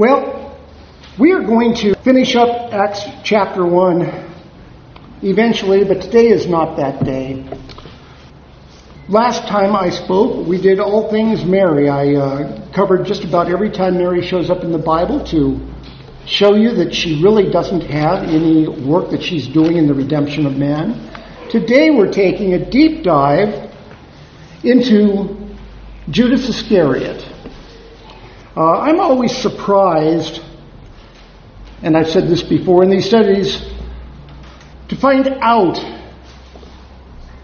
Well, we are going to finish up Acts chapter 1 eventually, but today is not that day. Last time I spoke, we did all things Mary. I uh, covered just about every time Mary shows up in the Bible to show you that she really doesn't have any work that she's doing in the redemption of man. Today we're taking a deep dive into Judas Iscariot. Uh, I'm always surprised, and I've said this before in these studies, to find out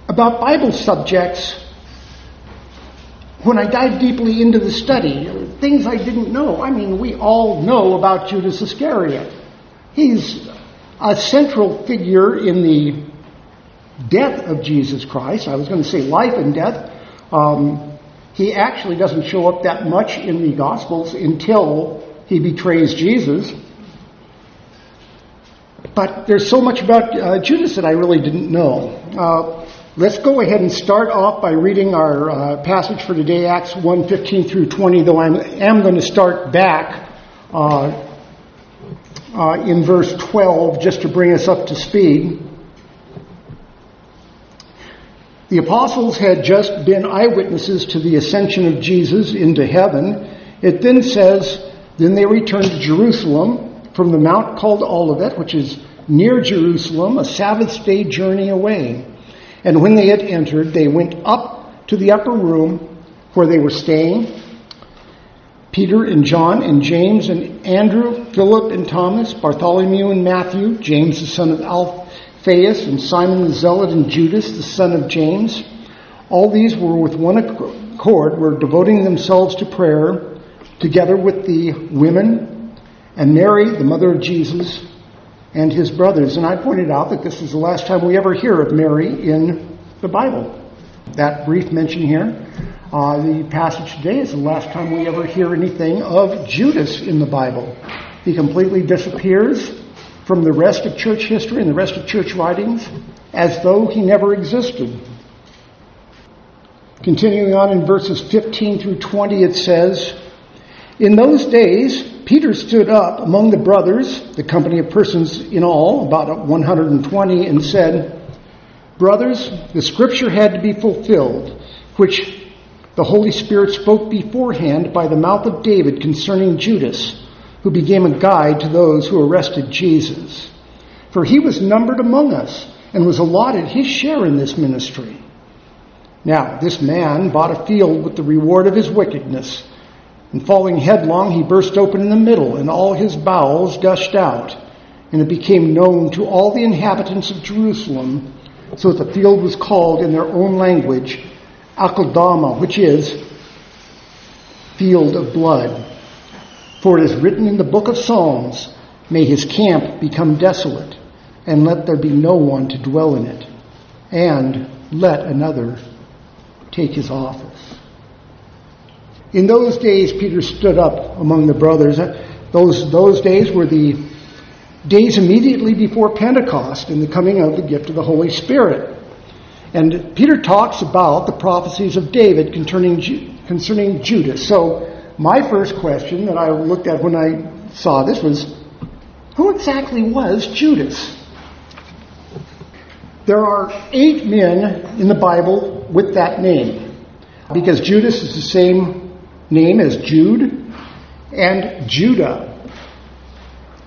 about Bible subjects when I dive deeply into the study, things I didn't know. I mean, we all know about Judas Iscariot. He's a central figure in the death of Jesus Christ. I was going to say life and death. Um, he actually doesn't show up that much in the Gospels until he betrays Jesus. But there's so much about uh, Judas that I really didn't know. Uh, let's go ahead and start off by reading our uh, passage for today, Acts 1 15 through 20, though I am going to start back uh, uh, in verse 12 just to bring us up to speed. The apostles had just been eyewitnesses to the ascension of Jesus into heaven. It then says, Then they returned to Jerusalem from the mount called Olivet, which is near Jerusalem, a Sabbath day journey away. And when they had entered, they went up to the upper room where they were staying. Peter and John and James and Andrew, Philip and Thomas, Bartholomew and Matthew, James the son of Alphaeus, Alphaeus and Simon the Zealot and Judas the son of James. All these were with one accord, were devoting themselves to prayer together with the women and Mary, the mother of Jesus, and his brothers. And I pointed out that this is the last time we ever hear of Mary in the Bible. That brief mention here. Uh, the passage today is the last time we ever hear anything of Judas in the Bible. He completely disappears from the rest of church history and the rest of church writings as though he never existed. Continuing on in verses 15 through 20, it says, In those days, Peter stood up among the brothers, the company of persons in all, about 120, and said, Brothers, the scripture had to be fulfilled, which the Holy Spirit spoke beforehand by the mouth of David concerning Judas who became a guide to those who arrested Jesus. For he was numbered among us and was allotted his share in this ministry. Now, this man bought a field with the reward of his wickedness, and falling headlong, he burst open in the middle, and all his bowels gushed out. And it became known to all the inhabitants of Jerusalem, so that the field was called in their own language Akeldama, which is field of blood. For it is written in the book of Psalms, May his camp become desolate, and let there be no one to dwell in it, and let another take his office. In those days, Peter stood up among the brothers. Those, those days were the days immediately before Pentecost and the coming of the gift of the Holy Spirit. And Peter talks about the prophecies of David concerning, concerning Judas. So my first question that I looked at when I saw this was who exactly was Judas? There are eight men in the Bible with that name because Judas is the same name as Jude and Judah.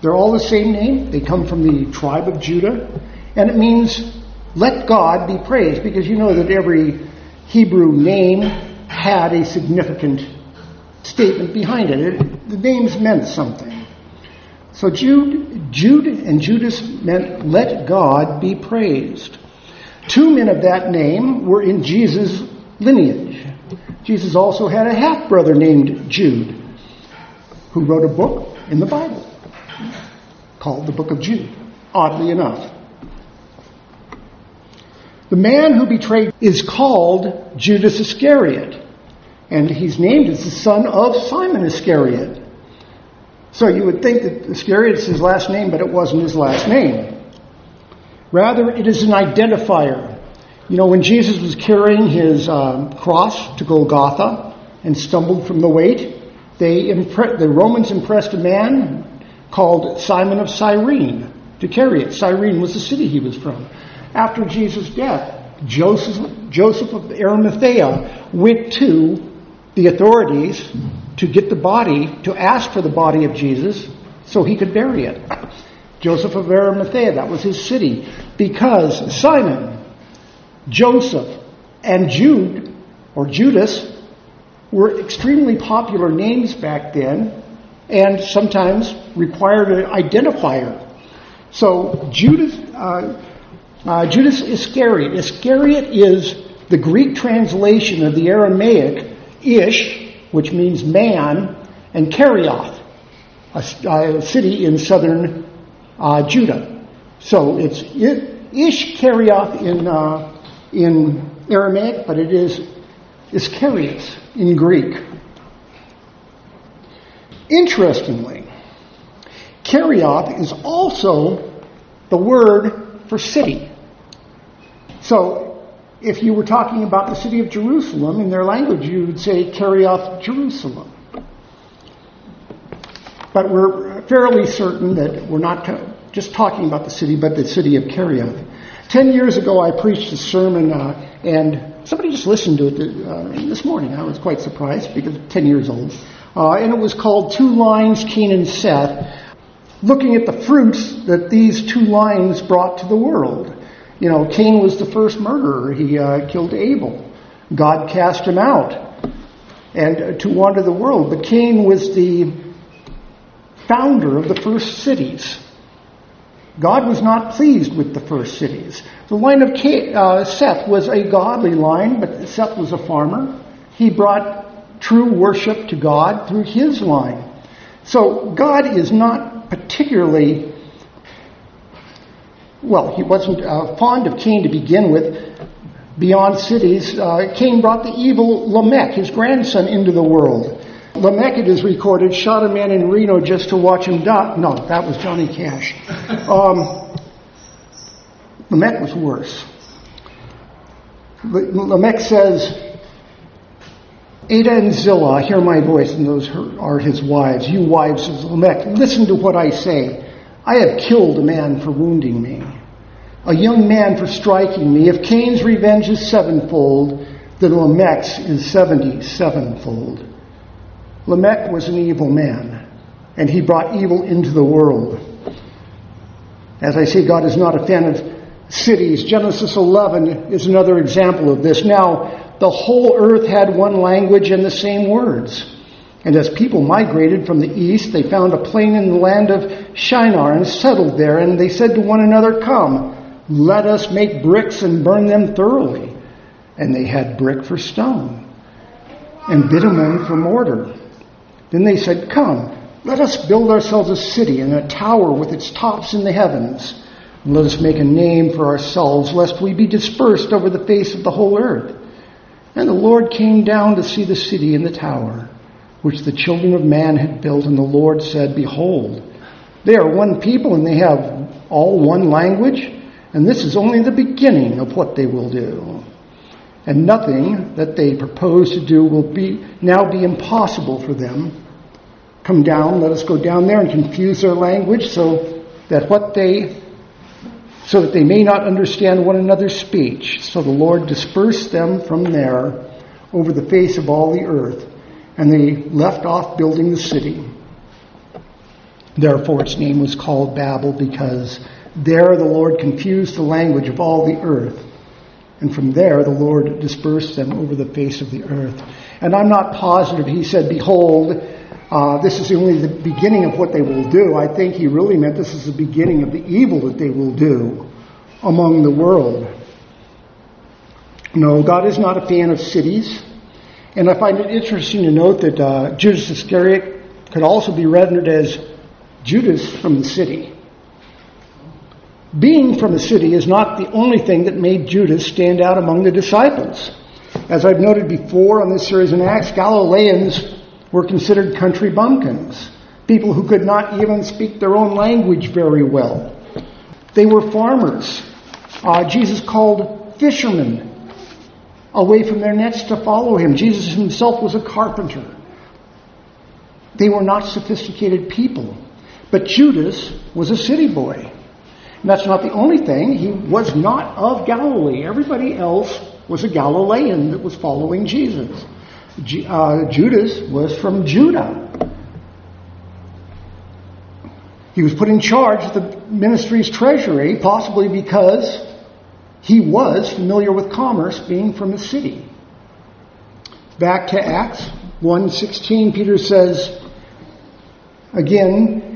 They're all the same name. They come from the tribe of Judah. And it means let God be praised because you know that every Hebrew name had a significant statement behind it. it the names meant something. So Jude, Jude and Judas meant let God be praised. Two men of that name were in Jesus' lineage. Jesus also had a half brother named Jude, who wrote a book in the Bible called the Book of Jude, oddly enough. The man who betrayed is called Judas Iscariot. And he's named as the son of Simon Iscariot. So you would think that Iscariot is his last name, but it wasn't his last name. Rather, it is an identifier. You know, when Jesus was carrying his uh, cross to Golgotha and stumbled from the weight, they impre- the Romans impressed a man called Simon of Cyrene to carry it. Cyrene was the city he was from. After Jesus' death, Joseph, Joseph of Arimathea went to the authorities to get the body, to ask for the body of Jesus so he could bury it. Joseph of Arimathea, that was his city. Because Simon, Joseph, and Jude, or Judas, were extremely popular names back then and sometimes required an identifier. So Judas, uh, uh, Judas Iscariot. Iscariot is the Greek translation of the Aramaic ish, which means man, and Kerioth, a, a city in southern uh, Judah. So it's ish Kerioth in uh, in Aramaic, but it is Iscariot in Greek. Interestingly, Kerioth is also the word for city. So, if you were talking about the city of Jerusalem in their language, you would say carry off Jerusalem. But we're fairly certain that we're not just talking about the city, but the city of Kerioth. Ten years ago, I preached a sermon, uh, and somebody just listened to it uh, this morning. I was quite surprised because 10 years old. Uh, and it was called Two Lines, Cain and Seth, looking at the fruits that these two lines brought to the world. You know, Cain was the first murderer. He uh, killed Abel. God cast him out and uh, to wander the world. But Cain was the founder of the first cities. God was not pleased with the first cities. The line of uh, Seth was a godly line, but Seth was a farmer. He brought true worship to God through his line. So God is not particularly, well, he wasn't uh, fond of Cain to begin with. Beyond cities, uh, Cain brought the evil Lamech, his grandson, into the world. Lamech, it is recorded, shot a man in Reno just to watch him die. No, that was Johnny Cash. Um, Lamech was worse. Lamech says, Adah and Zillah hear my voice, and those are his wives. You wives of Lamech, listen to what I say. I have killed a man for wounding me, a young man for striking me. If Cain's revenge is sevenfold, then Lamech's is seventy sevenfold. Lamech was an evil man, and he brought evil into the world. As I say, God is not a fan of cities. Genesis 11 is another example of this. Now, the whole earth had one language and the same words. And as people migrated from the east, they found a plain in the land of Shinar and settled there. And they said to one another, Come, let us make bricks and burn them thoroughly. And they had brick for stone and bitumen for mortar. Then they said, Come, let us build ourselves a city and a tower with its tops in the heavens. And let us make a name for ourselves, lest we be dispersed over the face of the whole earth. And the Lord came down to see the city and the tower, which the children of man had built. And the Lord said, Behold, they are one people and they have all one language. And this is only the beginning of what they will do and nothing that they propose to do will be now be impossible for them. Come down, let us go down there and confuse their language so that what they so that they may not understand one another's speech. So the Lord dispersed them from there over the face of all the earth, and they left off building the city. Therefore its name was called Babel, because there the Lord confused the language of all the earth and from there, the Lord dispersed them over the face of the earth. And I'm not positive he said, Behold, uh, this is only the beginning of what they will do. I think he really meant this is the beginning of the evil that they will do among the world. No, God is not a fan of cities. And I find it interesting to note that uh, Judas Iscariot could also be rendered as Judas from the city. Being from the city is not the only thing that made Judas stand out among the disciples. As I've noted before on this series in Acts, Galileans were considered country bumpkins, people who could not even speak their own language very well. They were farmers. Uh, Jesus called fishermen away from their nets to follow him. Jesus himself was a carpenter. They were not sophisticated people. But Judas was a city boy. And that's not the only thing. He was not of Galilee. Everybody else was a Galilean that was following Jesus. Uh, Judas was from Judah. He was put in charge of the ministry's treasury, possibly because he was familiar with commerce, being from the city. Back to Acts 1:16, Peter says, again,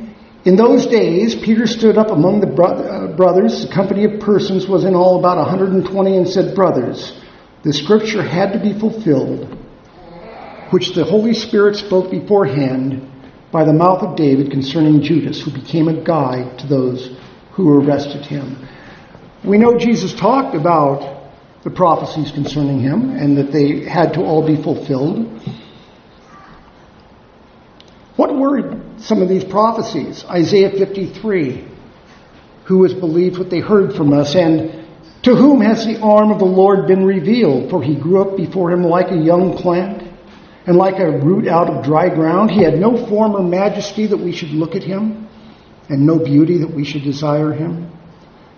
in those days, Peter stood up among the uh, brothers. The company of persons was in all about 120 and said, Brothers, the scripture had to be fulfilled, which the Holy Spirit spoke beforehand by the mouth of David concerning Judas, who became a guide to those who arrested him. We know Jesus talked about the prophecies concerning him and that they had to all be fulfilled. What were some of these prophecies? Isaiah 53. Who has believed what they heard from us? And to whom has the arm of the Lord been revealed? For he grew up before him like a young plant and like a root out of dry ground. He had no form or majesty that we should look at him and no beauty that we should desire him.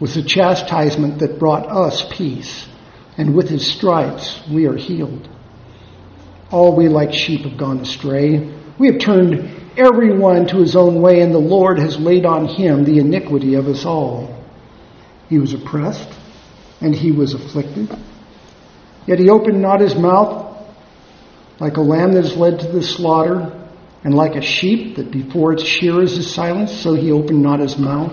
was the chastisement that brought us peace, and with his stripes we are healed. All we like sheep have gone astray. We have turned everyone to his own way, and the Lord has laid on him the iniquity of us all. He was oppressed, and he was afflicted. Yet he opened not his mouth like a lamb that is led to the slaughter, and like a sheep that before its shearers is silenced, so he opened not his mouth.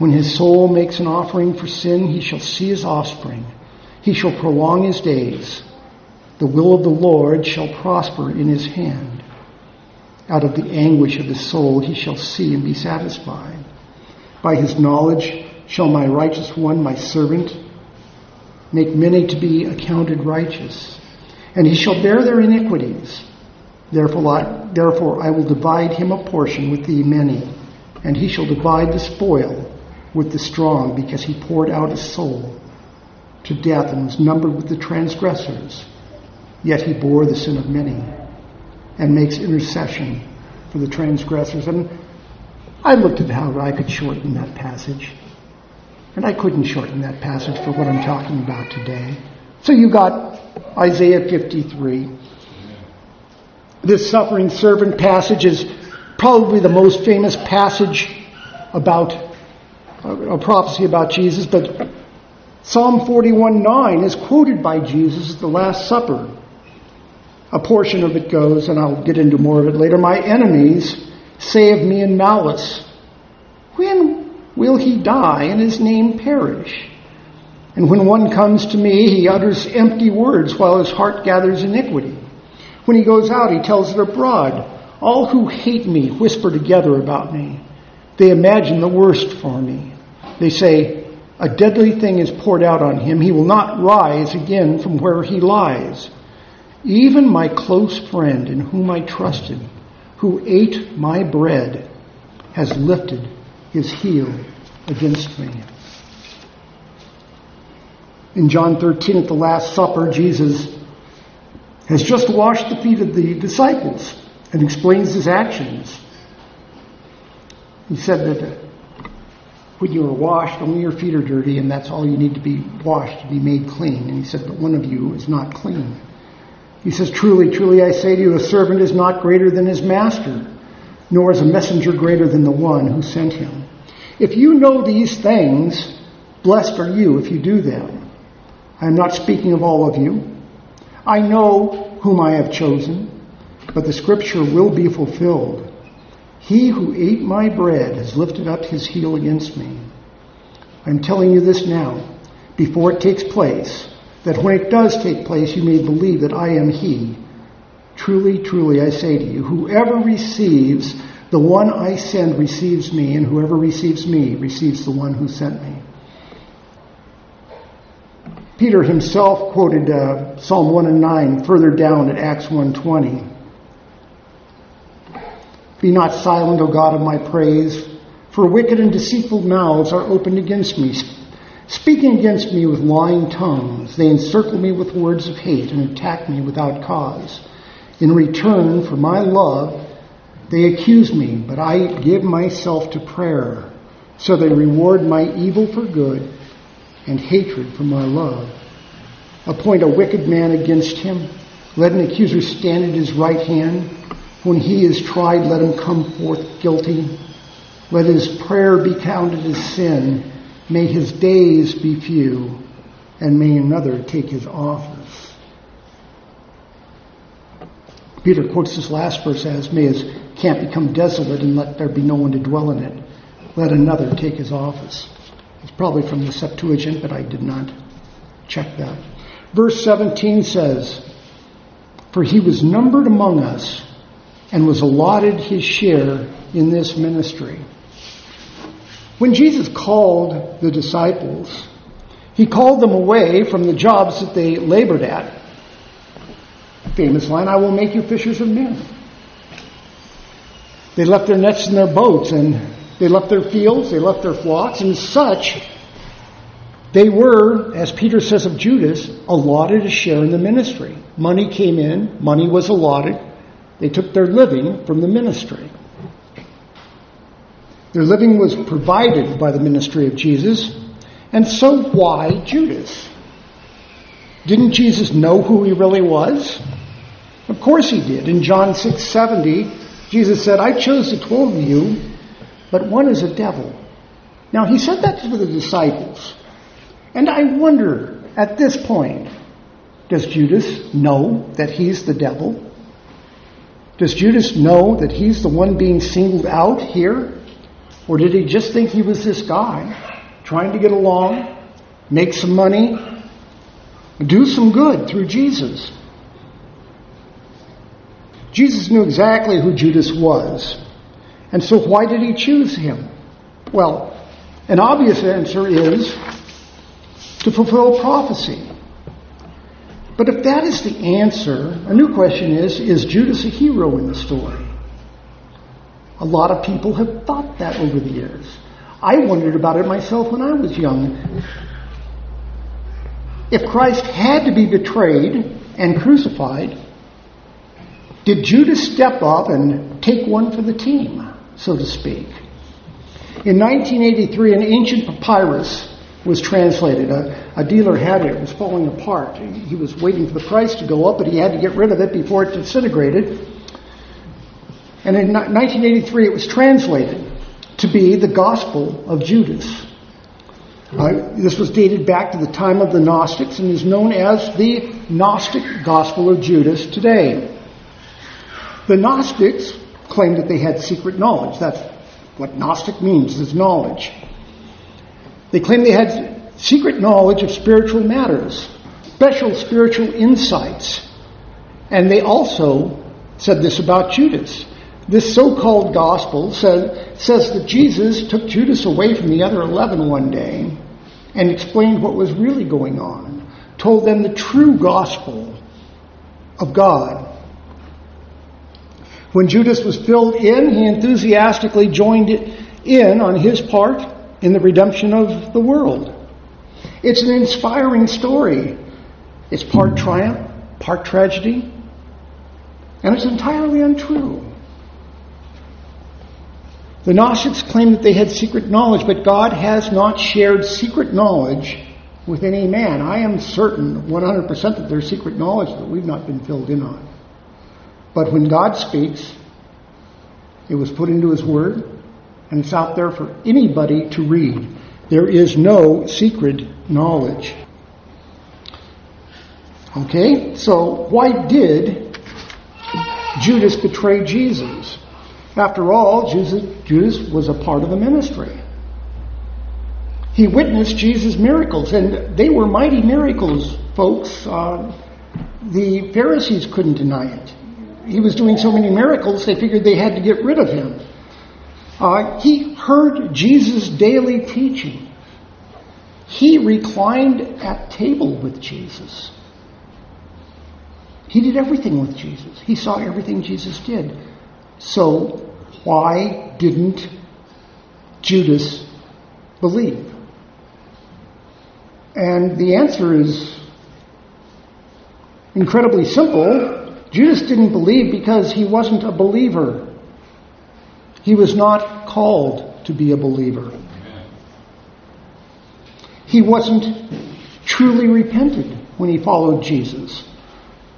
When his soul makes an offering for sin, he shall see his offspring. He shall prolong his days the will of the Lord shall prosper in his hand. Out of the anguish of his soul he shall see and be satisfied. By his knowledge shall my righteous one, my servant, make many to be accounted righteous. And he shall bear their iniquities. Therefore I, therefore I will divide him a portion with the many, and he shall divide the spoil with the strong, because he poured out his soul to death and was numbered with the transgressors. Yet he bore the sin of many and makes intercession for the transgressors. And I looked at how I could shorten that passage. And I couldn't shorten that passage for what I'm talking about today. So you got Isaiah 53. This suffering servant passage is probably the most famous passage about a prophecy about Jesus, but Psalm 41 9 is quoted by Jesus at the Last Supper a portion of it goes, and I'll get into more of it later. My enemies say of me in malice, When will he die and his name perish? And when one comes to me, he utters empty words while his heart gathers iniquity. When he goes out, he tells it abroad. All who hate me whisper together about me. They imagine the worst for me. They say, A deadly thing is poured out on him. He will not rise again from where he lies. Even my close friend in whom I trusted, who ate my bread, has lifted his heel against me. In John 13 at the Last Supper, Jesus has just washed the feet of the disciples and explains his actions. He said that uh, when you are washed, only your feet are dirty, and that's all you need to be washed to be made clean. And he said, But one of you is not clean. He says, Truly, truly, I say to you, a servant is not greater than his master, nor is a messenger greater than the one who sent him. If you know these things, blessed are you if you do them. I am not speaking of all of you. I know whom I have chosen, but the scripture will be fulfilled. He who ate my bread has lifted up his heel against me. I'm telling you this now, before it takes place, that when it does take place, you may believe that I am he. Truly, truly, I say to you, whoever receives the one I send receives me, and whoever receives me receives the one who sent me. Peter himself quoted uh, Psalm 1 and 9 further down at Acts 1:20. Be not silent, O God of my praise, for wicked and deceitful mouths are opened against me. Speaking against me with lying tongues, they encircle me with words of hate and attack me without cause. In return for my love, they accuse me, but I give myself to prayer. So they reward my evil for good and hatred for my love. Appoint a wicked man against him. Let an accuser stand at his right hand. When he is tried, let him come forth guilty. Let his prayer be counted as sin. May his days be few, and may another take his office. Peter quotes this last verse as, May his camp become desolate and let there be no one to dwell in it. Let another take his office. It's probably from the Septuagint, but I did not check that. Verse 17 says, For he was numbered among us and was allotted his share in this ministry. When Jesus called the disciples, he called them away from the jobs that they labored at famous line, I will make you fishers of men. They left their nets and their boats, and they left their fields, they left their flocks, and such, they were, as Peter says of Judas, allotted a share in the ministry. Money came in, money was allotted. They took their living from the ministry. Their living was provided by the ministry of Jesus, and so why Judas? Didn't Jesus know who he really was? Of course he did. In John 6:70, Jesus said, "I chose the 12 of you, but one is a devil." Now he said that to the disciples. And I wonder at this point, does Judas know that he's the devil? Does Judas know that he's the one being singled out here? Or did he just think he was this guy trying to get along, make some money, do some good through Jesus? Jesus knew exactly who Judas was. And so why did he choose him? Well, an obvious answer is to fulfill prophecy. But if that is the answer, a new question is is Judas a hero in the story? A lot of people have thought that over the years. I wondered about it myself when I was young. If Christ had to be betrayed and crucified, did Judas step up and take one for the team, so to speak? In 1983, an ancient papyrus was translated. A, a, dealer had it. It was falling apart. He was waiting for the price to go up, but he had to get rid of it before it disintegrated. And in 1983, it was translated to be the Gospel of Judas. Uh, this was dated back to the time of the Gnostics and is known as the Gnostic Gospel of Judas today. The Gnostics claimed that they had secret knowledge. That's what Gnostic means, is knowledge. They claimed they had secret knowledge of spiritual matters, special spiritual insights. And they also said this about Judas. This so-called gospel said, says that Jesus took Judas away from the other 11 one day and explained what was really going on, told them the true gospel of God when Judas was filled in, he enthusiastically joined in on his part in the redemption of the world. It's an inspiring story. It's part hmm. triumph, part tragedy, and it's entirely untrue. The Gnostics claim that they had secret knowledge, but God has not shared secret knowledge with any man. I am certain 100% that there's secret knowledge that we've not been filled in on. But when God speaks, It was put into His Word, and it's out there for anybody to read. There is no secret knowledge. Okay, so why did Judas betray Jesus? After all, Judas, was a part of the ministry. He witnessed Jesus' miracles, and they were mighty miracles, folks. Uh, the Pharisees couldn't deny it. He was doing so many miracles, they figured they had to get rid of him. Uh, he heard Jesus' daily teaching. He reclined at table with Jesus. He did everything with Jesus. He saw everything Jesus did. So, why didn't Judas believe? And the answer is incredibly simple. Judas didn't believe because he wasn't a believer. He was not called to be a believer. He wasn't truly repented when he followed Jesus.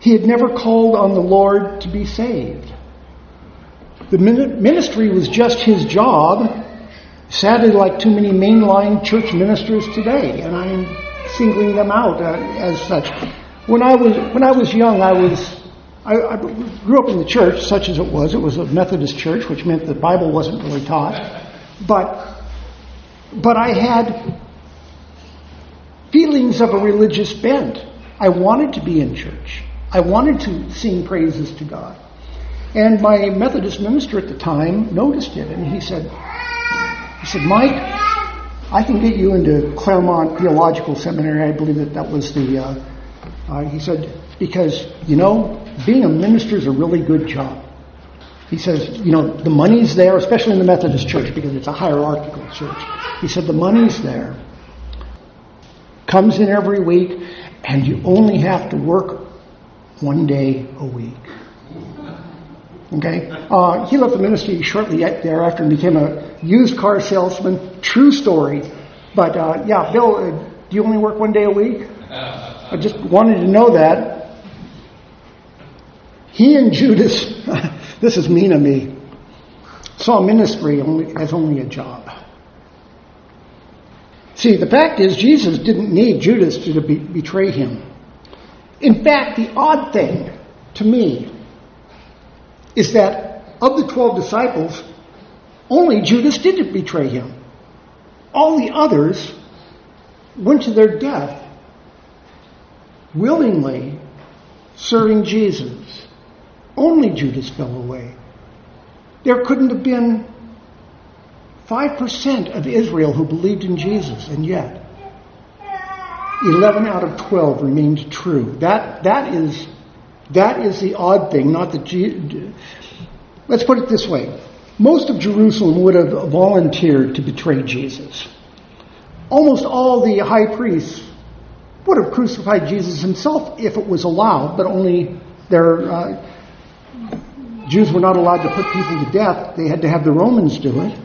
He had never called on the Lord to be saved. The ministry was just his job, sadly, like too many mainline church ministers today, and I'm singling them out uh, as such. When I was when I was young, I was I, grew up in the church, such as it was. It was a Methodist church, which meant the Bible wasn't really taught, but but I had feelings of a religious bent. I wanted to be in church. I wanted to sing praises to God. And my Methodist minister at the time noticed it, and he said, he said, Mike, I can get you into Claremont Theological Seminary. I believe that that was the, uh, uh, he said, because, you know, being a minister is a really good job. He says, you know, the money's there, especially in the Methodist church, because it's a hierarchical church. He said, the money's there. Comes in every week, and you only have to work one day a week. Okay? Uh, he left the ministry shortly thereafter and became a used car salesman. True story. But uh, yeah, Bill, uh, do you only work one day a week? I just wanted to know that. He and Judas, this is mean of me, saw ministry only, as only a job. See, the fact is, Jesus didn't need Judas to be, betray him. In fact, the odd thing to me is that of the 12 disciples, only Judas didn't betray him. All the others went to their death willingly serving Jesus. Only Judas fell away. There couldn't have been 5% of Israel who believed in Jesus, and yet 11 out of 12 remained true. That, that, is, that is the odd thing, not that. Let's put it this way most of Jerusalem would have volunteered to betray Jesus. Almost all the high priests would have crucified Jesus himself if it was allowed, but only their uh, Jews were not allowed to put people to death. They had to have the Romans do it.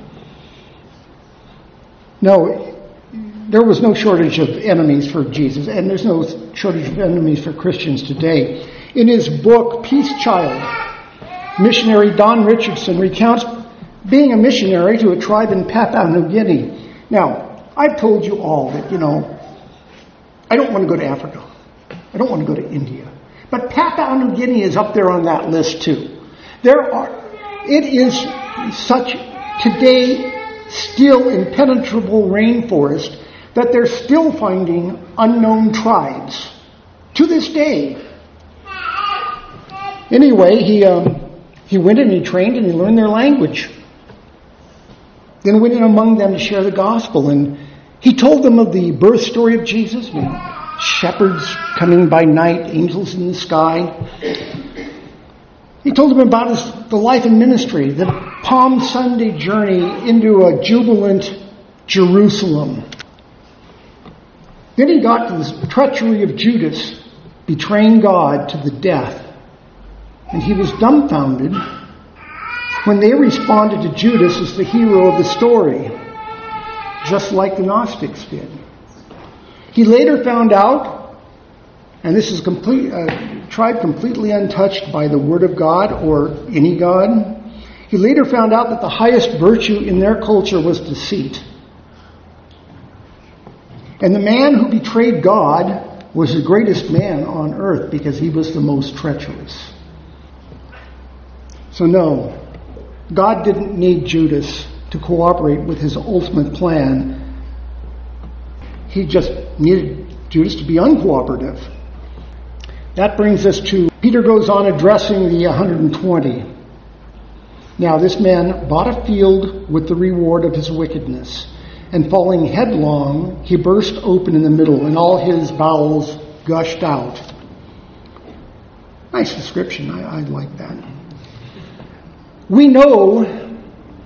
No, there was no shortage of enemies for Jesus, and there's no shortage of enemies for Christians today. In his book, Peace Child, missionary Don Richardson recounts being a missionary to a tribe in Papua New Guinea. Now, I've told you all that, you know, I don't want to go to Africa. I don't want to go to India. But Papua New Guinea is up there on that list too. There are, it is such today still impenetrable rainforest that they're still finding unknown tribes to this day. Anyway, he, um, he went and he trained and he learned their language. Then went in among them to share the gospel. And he told them of the birth story of Jesus, shepherds coming by night, angels in the sky. He told them about his, the life and ministry, the Palm Sunday journey into a jubilant Jerusalem. Then he got to the treachery of Judas betraying God to the death. And he was dumbfounded when they responded to Judas as the hero of the story, just like the Gnostics did. He later found out, and this is complete, a tribe completely untouched by the Word of God or any God. He later found out that the highest virtue in their culture was deceit. And the man who betrayed God was the greatest man on earth because he was the most treacherous. So, no, God didn't need Judas to cooperate with his ultimate plan. He just needed Judas to be uncooperative. That brings us to Peter goes on addressing the 120. Now, this man bought a field with the reward of his wickedness, and falling headlong, he burst open in the middle, and all his bowels gushed out. Nice description. I, I like that. We know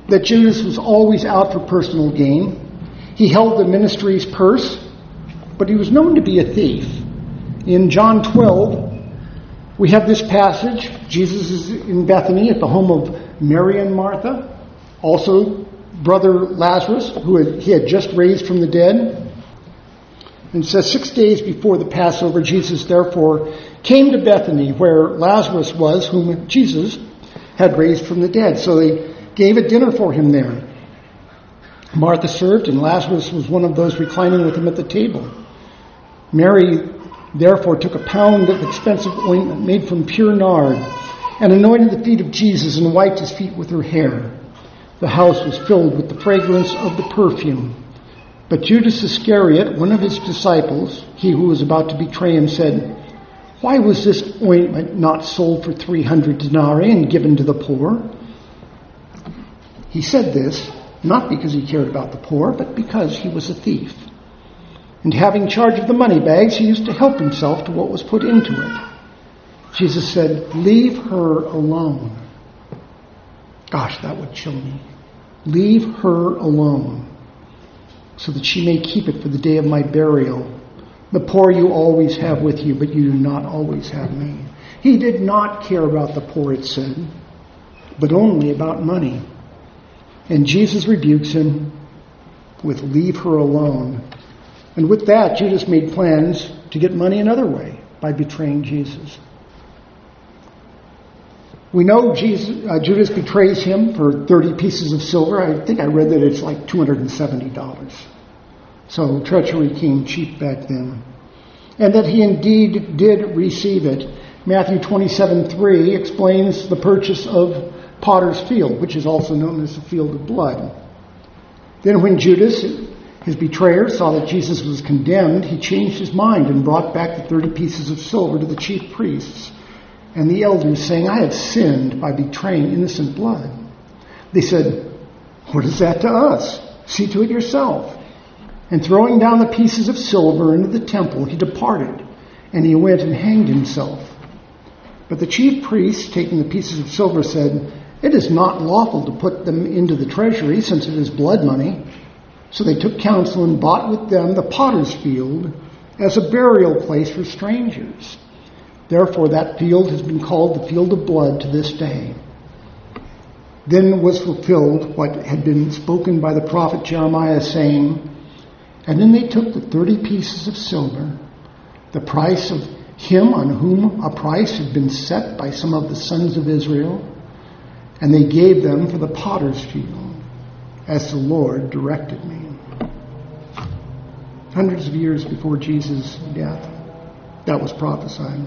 that Judas was always out for personal gain. He held the ministry's purse, but he was known to be a thief. In John 12, we have this passage. Jesus is in Bethany at the home of Mary and Martha, also brother Lazarus, who had, he had just raised from the dead. And says, Six days before the Passover, Jesus therefore came to Bethany, where Lazarus was, whom Jesus had raised from the dead. So they gave a dinner for him there. Martha served, and Lazarus was one of those reclining with him at the table. Mary therefore took a pound of expensive ointment made from pure nard and anointed the feet of Jesus and wiped his feet with her hair. The house was filled with the fragrance of the perfume. But Judas Iscariot, one of his disciples, he who was about to betray him, said, Why was this ointment not sold for 300 denarii and given to the poor? He said this not because he cared about the poor, but because he was a thief. And having charge of the money bags, he used to help himself to what was put into it. Jesus said, Leave her alone. Gosh, that would chill me. Leave her alone, so that she may keep it for the day of my burial. The poor you always have with you, but you do not always have me. He did not care about the poor, it said, but only about money. And Jesus rebukes him with, Leave her alone. And with that, Judas made plans to get money another way by betraying Jesus. We know Jesus, uh, Judas betrays him for 30 pieces of silver. I think I read that it's like $270. So treachery came cheap back then. And that he indeed did receive it. Matthew 27 3 explains the purchase of Potter's Field, which is also known as the Field of Blood. Then, when Judas, his betrayer, saw that Jesus was condemned, he changed his mind and brought back the 30 pieces of silver to the chief priests and the elders, saying, I have sinned by betraying innocent blood. They said, What is that to us? See to it yourself. And throwing down the pieces of silver into the temple, he departed, and he went and hanged himself. But the chief priests, taking the pieces of silver, said, It is not lawful to put them into the treasury, since it is blood money. So they took counsel and bought with them the potter's field as a burial place for strangers. Therefore, that field has been called the field of blood to this day. Then was fulfilled what had been spoken by the prophet Jeremiah, saying, And then they took the thirty pieces of silver, the price of him on whom a price had been set by some of the sons of Israel, and they gave them for the potter's field, as the Lord directed me. Hundreds of years before Jesus' death, that was prophesied.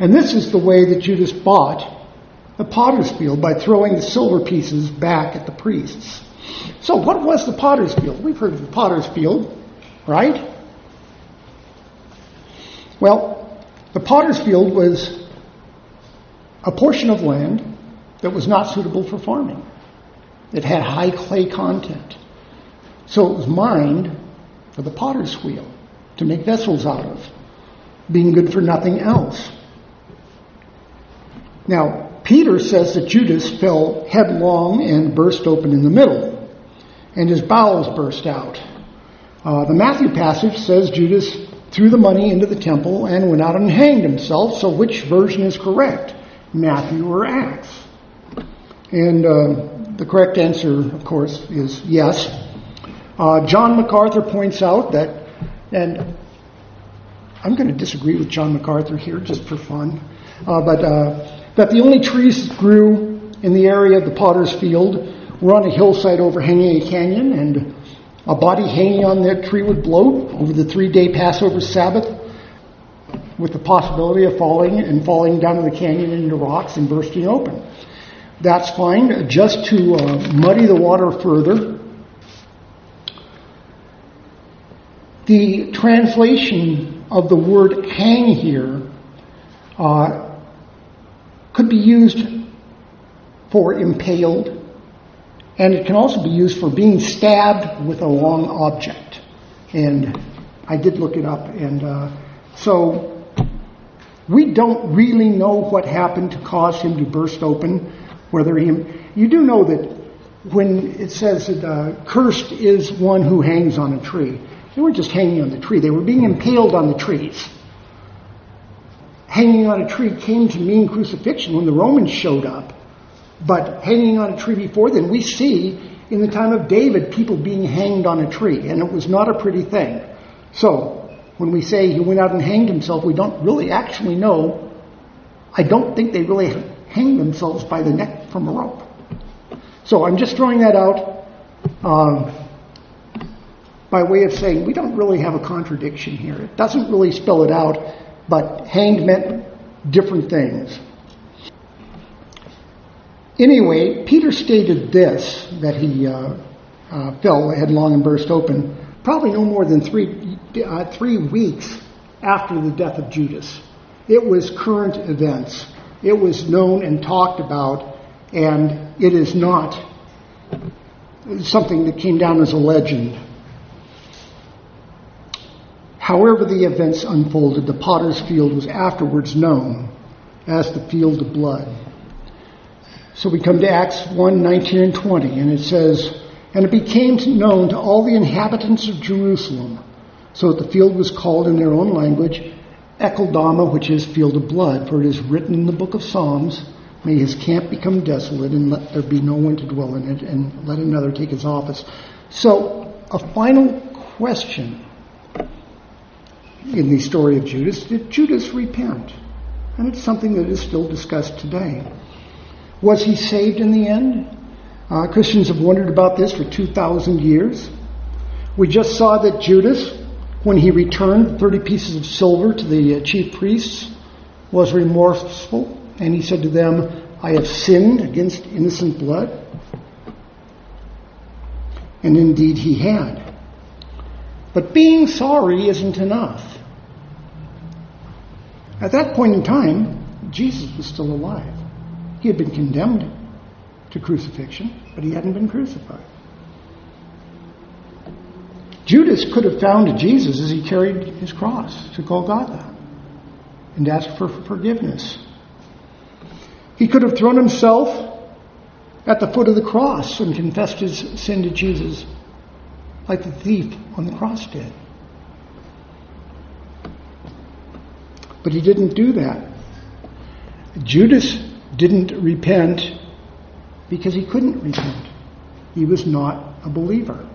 And this is the way that Judas bought the potter's field by throwing the silver pieces back at the priests. So, what was the potter's field? We've heard of the potter's field, right? Well, the potter's field was a portion of land that was not suitable for farming. It had high clay content. So it was mined for the potter's wheel to make vessels out of, being good for nothing else. Now, Peter says that Judas fell headlong and burst open in the middle, and his bowels burst out. Uh, the Matthew passage says Judas threw the money into the temple and went out and hanged himself. So, which version is correct, Matthew or Acts? And uh, the correct answer, of course, is yes. Uh, John MacArthur points out that, and I'm going to disagree with John MacArthur here just for fun, uh, but uh, that the only trees that grew in the area of the potter's field. We're on a hillside overhanging a canyon, and a body hanging on that tree would bloat over the three day Passover Sabbath with the possibility of falling and falling down in the canyon into rocks and bursting open. That's fine. Just to uh, muddy the water further, the translation of the word hang here uh, could be used for impaled, and it can also be used for being stabbed with a long object. And I did look it up, and uh, so we don't really know what happened to cause him to burst open. Whether he, you do know that when it says that uh, cursed is one who hangs on a tree, they weren't just hanging on the tree; they were being impaled on the trees. Hanging on a tree came to mean crucifixion when the Romans showed up, but hanging on a tree before then, we see in the time of David people being hanged on a tree, and it was not a pretty thing. So when we say he went out and hanged himself, we don't really actually know. I don't think they really hanged themselves by the neck from a rope. So I'm just throwing that out um, by way of saying we don't really have a contradiction here. It doesn't really spell it out, but hanged meant different things. Anyway, Peter stated this that he uh, uh, fell headlong and burst open probably no more than three, uh, three weeks after the death of Judas. It was current events. It was known and talked about, and it is not something that came down as a legend. However, the events unfolded, the potter's field was afterwards known as the field of blood. So we come to Acts 1 19 and 20, and it says, and it became known to all the inhabitants of Jerusalem. So that the field was called in their own language Akeldama, which is field of blood, for it is written in the book of Psalms, May his camp become desolate, and let there be no one to dwell in it, and let another take his office. So, a final question in the story of Judas did Judas repent? And it's something that is still discussed today. Was he saved in the end? Uh, Christians have wondered about this for 2,000 years. We just saw that Judas, when he returned 30 pieces of silver to the uh, chief priests, was remorseful, and he said to them, I have sinned against innocent blood. And indeed he had. But being sorry isn't enough. At that point in time, Jesus was still alive. He had been condemned to crucifixion, but he hadn't been crucified. Judas could have found Jesus as he carried his cross to Golgotha and asked for forgiveness. He could have thrown himself at the foot of the cross and confessed his sin to Jesus, like the thief on the cross did. But he didn't do that. Judas didn't repent because he couldn't repent. He was not a believer.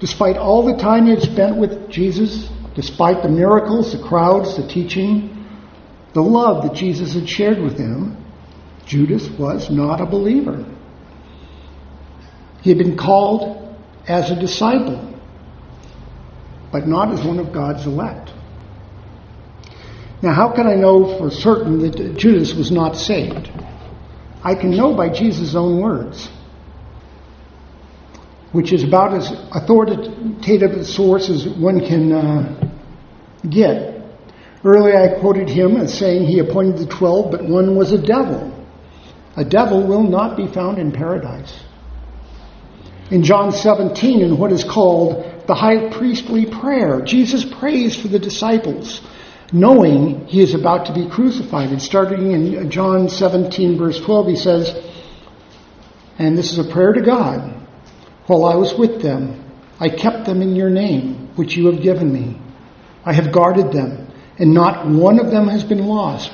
Despite all the time he had spent with Jesus, despite the miracles, the crowds, the teaching, the love that Jesus had shared with him, Judas was not a believer. He had been called as a disciple, but not as one of God's elect. Now, how can I know for certain that Judas was not saved? I can know by Jesus' own words, which is about as authoritative a source as one can uh, get. Earlier I quoted him as saying he appointed the twelve, but one was a devil. A devil will not be found in paradise. In John 17, in what is called the high priestly prayer, Jesus prays for the disciples knowing he is about to be crucified. And starting in John 17, verse 12, he says, And this is a prayer to God. While I was with them, I kept them in your name, which you have given me. I have guarded them, and not one of them has been lost,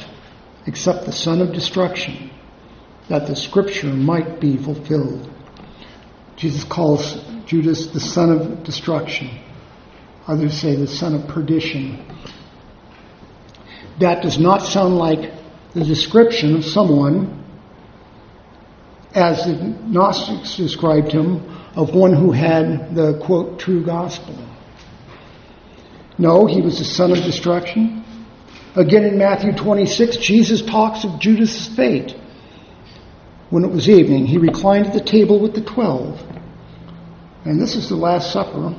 except the son of destruction, that the scripture might be fulfilled. Jesus calls Judas the son of destruction. Others say the son of perdition. That does not sound like the description of someone, as the Gnostics described him, of one who had the quote, true gospel. No, he was the son of destruction. Again in Matthew 26, Jesus talks of Judas' fate. When it was evening, he reclined at the table with the twelve. And this is the Last Supper.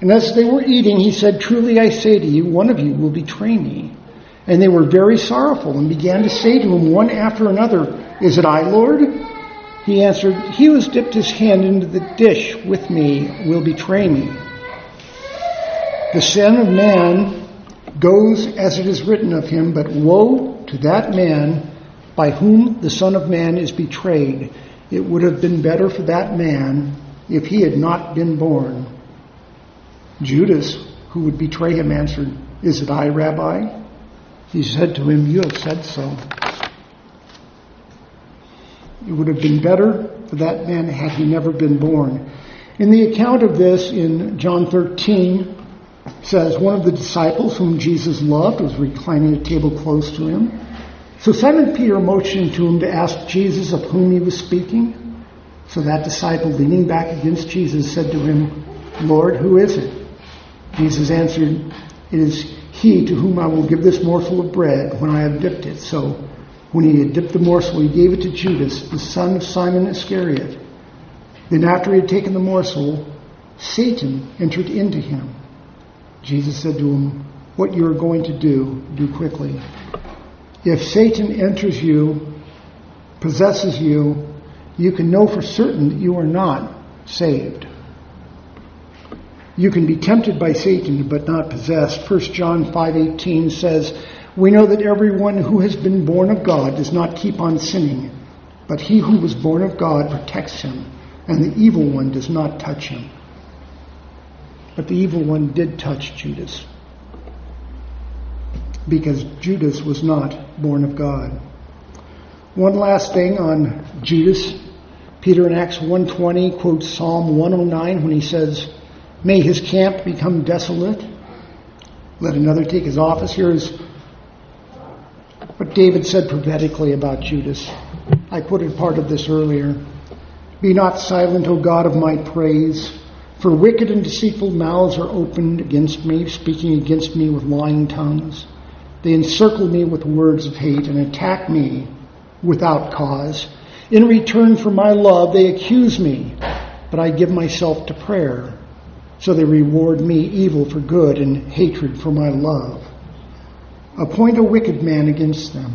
And as they were eating, he said, Truly I say to you, one of you will betray me. And they were very sorrowful and began to say to him one after another, Is it I, Lord? He answered, He who has dipped his hand into the dish with me will betray me. The Son of Man goes as it is written of him, but woe to that man by whom the Son of Man is betrayed. It would have been better for that man if he had not been born. Judas, who would betray him, answered, Is it I, Rabbi? He said to him, You have said so. It would have been better for that man had he never been born. In the account of this in John 13, says one of the disciples whom Jesus loved was reclining at a table close to him. So Simon Peter motioned to him to ask Jesus of whom he was speaking. So that disciple, leaning back against Jesus, said to him, Lord, who is it? Jesus answered, It is he to whom I will give this morsel of bread when I have dipped it. So when he had dipped the morsel, he gave it to Judas, the son of Simon Iscariot. Then after he had taken the morsel, Satan entered into him. Jesus said to him, What you are going to do, do quickly. If Satan enters you, possesses you, you can know for certain that you are not saved. You can be tempted by Satan but not possessed. 1 John 5:18 says, "We know that everyone who has been born of God does not keep on sinning, but he who was born of God protects him, and the evil one does not touch him." But the evil one did touch Judas because Judas was not born of God. One last thing on Judas. Peter in Acts 1:20 quotes Psalm 109 when he says, "May his camp become desolate. Let another take his office." Here is what David said prophetically about Judas. I quoted part of this earlier. Be not silent, O God of my praise, for wicked and deceitful mouths are opened against me, speaking against me with lying tongues. They encircle me with words of hate and attack me without cause. In return for my love, they accuse me, but I give myself to prayer. So they reward me evil for good and hatred for my love. Appoint a wicked man against them.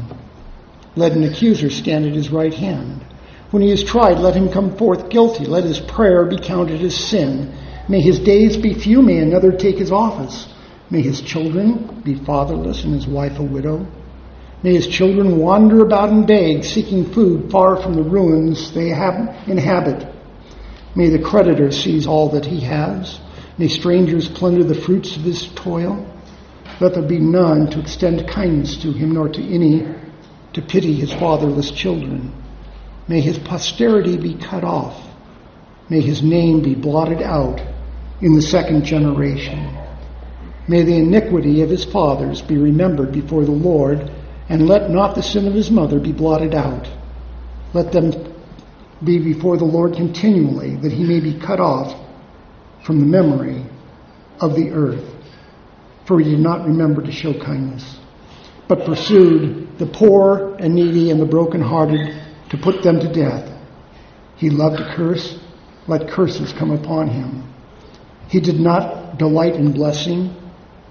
Let an accuser stand at his right hand. When he is tried, let him come forth guilty. Let his prayer be counted as sin. May his days be few. May another take his office. May his children be fatherless and his wife a widow. May his children wander about and beg, seeking food far from the ruins they inhabit. May the creditor seize all that he has. May strangers plunder the fruits of his toil. Let there be none to extend kindness to him, nor to any to pity his fatherless children. May his posterity be cut off. May his name be blotted out in the second generation. May the iniquity of his fathers be remembered before the Lord, and let not the sin of his mother be blotted out. Let them be before the Lord continually, that he may be cut off from the memory of the earth. For he did not remember to show kindness, but pursued the poor and needy and the brokenhearted to put them to death. He loved to curse, let curses come upon him. He did not delight in blessing,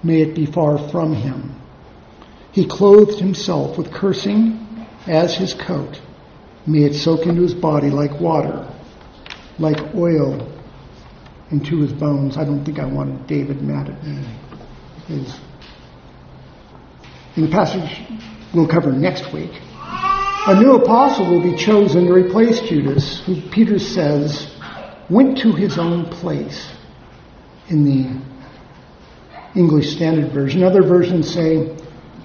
may it be far from him. He clothed himself with cursing as his coat. May it soak into his body like water, like oil into his bones. I don't think I want David mad at me. Is in the passage we'll cover next week. A new apostle will be chosen to replace Judas, who Peter says went to his own place in the English Standard Version. Other versions say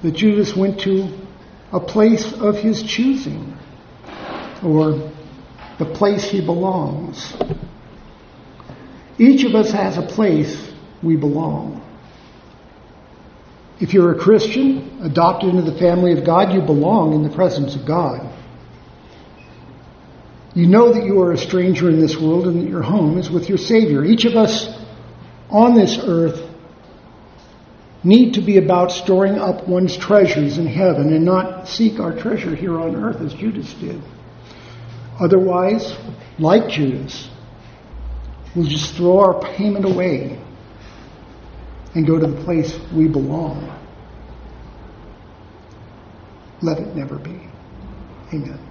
that Judas went to a place of his choosing, or the place he belongs. Each of us has a place we belong. If you're a Christian, adopted into the family of God, you belong in the presence of God. You know that you are a stranger in this world and that your home is with your Savior. Each of us on this earth need to be about storing up one's treasures in heaven and not seek our treasure here on earth as Judas did. Otherwise, like Judas, we'll just throw our payment away and go to the place we belong. Let it never be. Amen.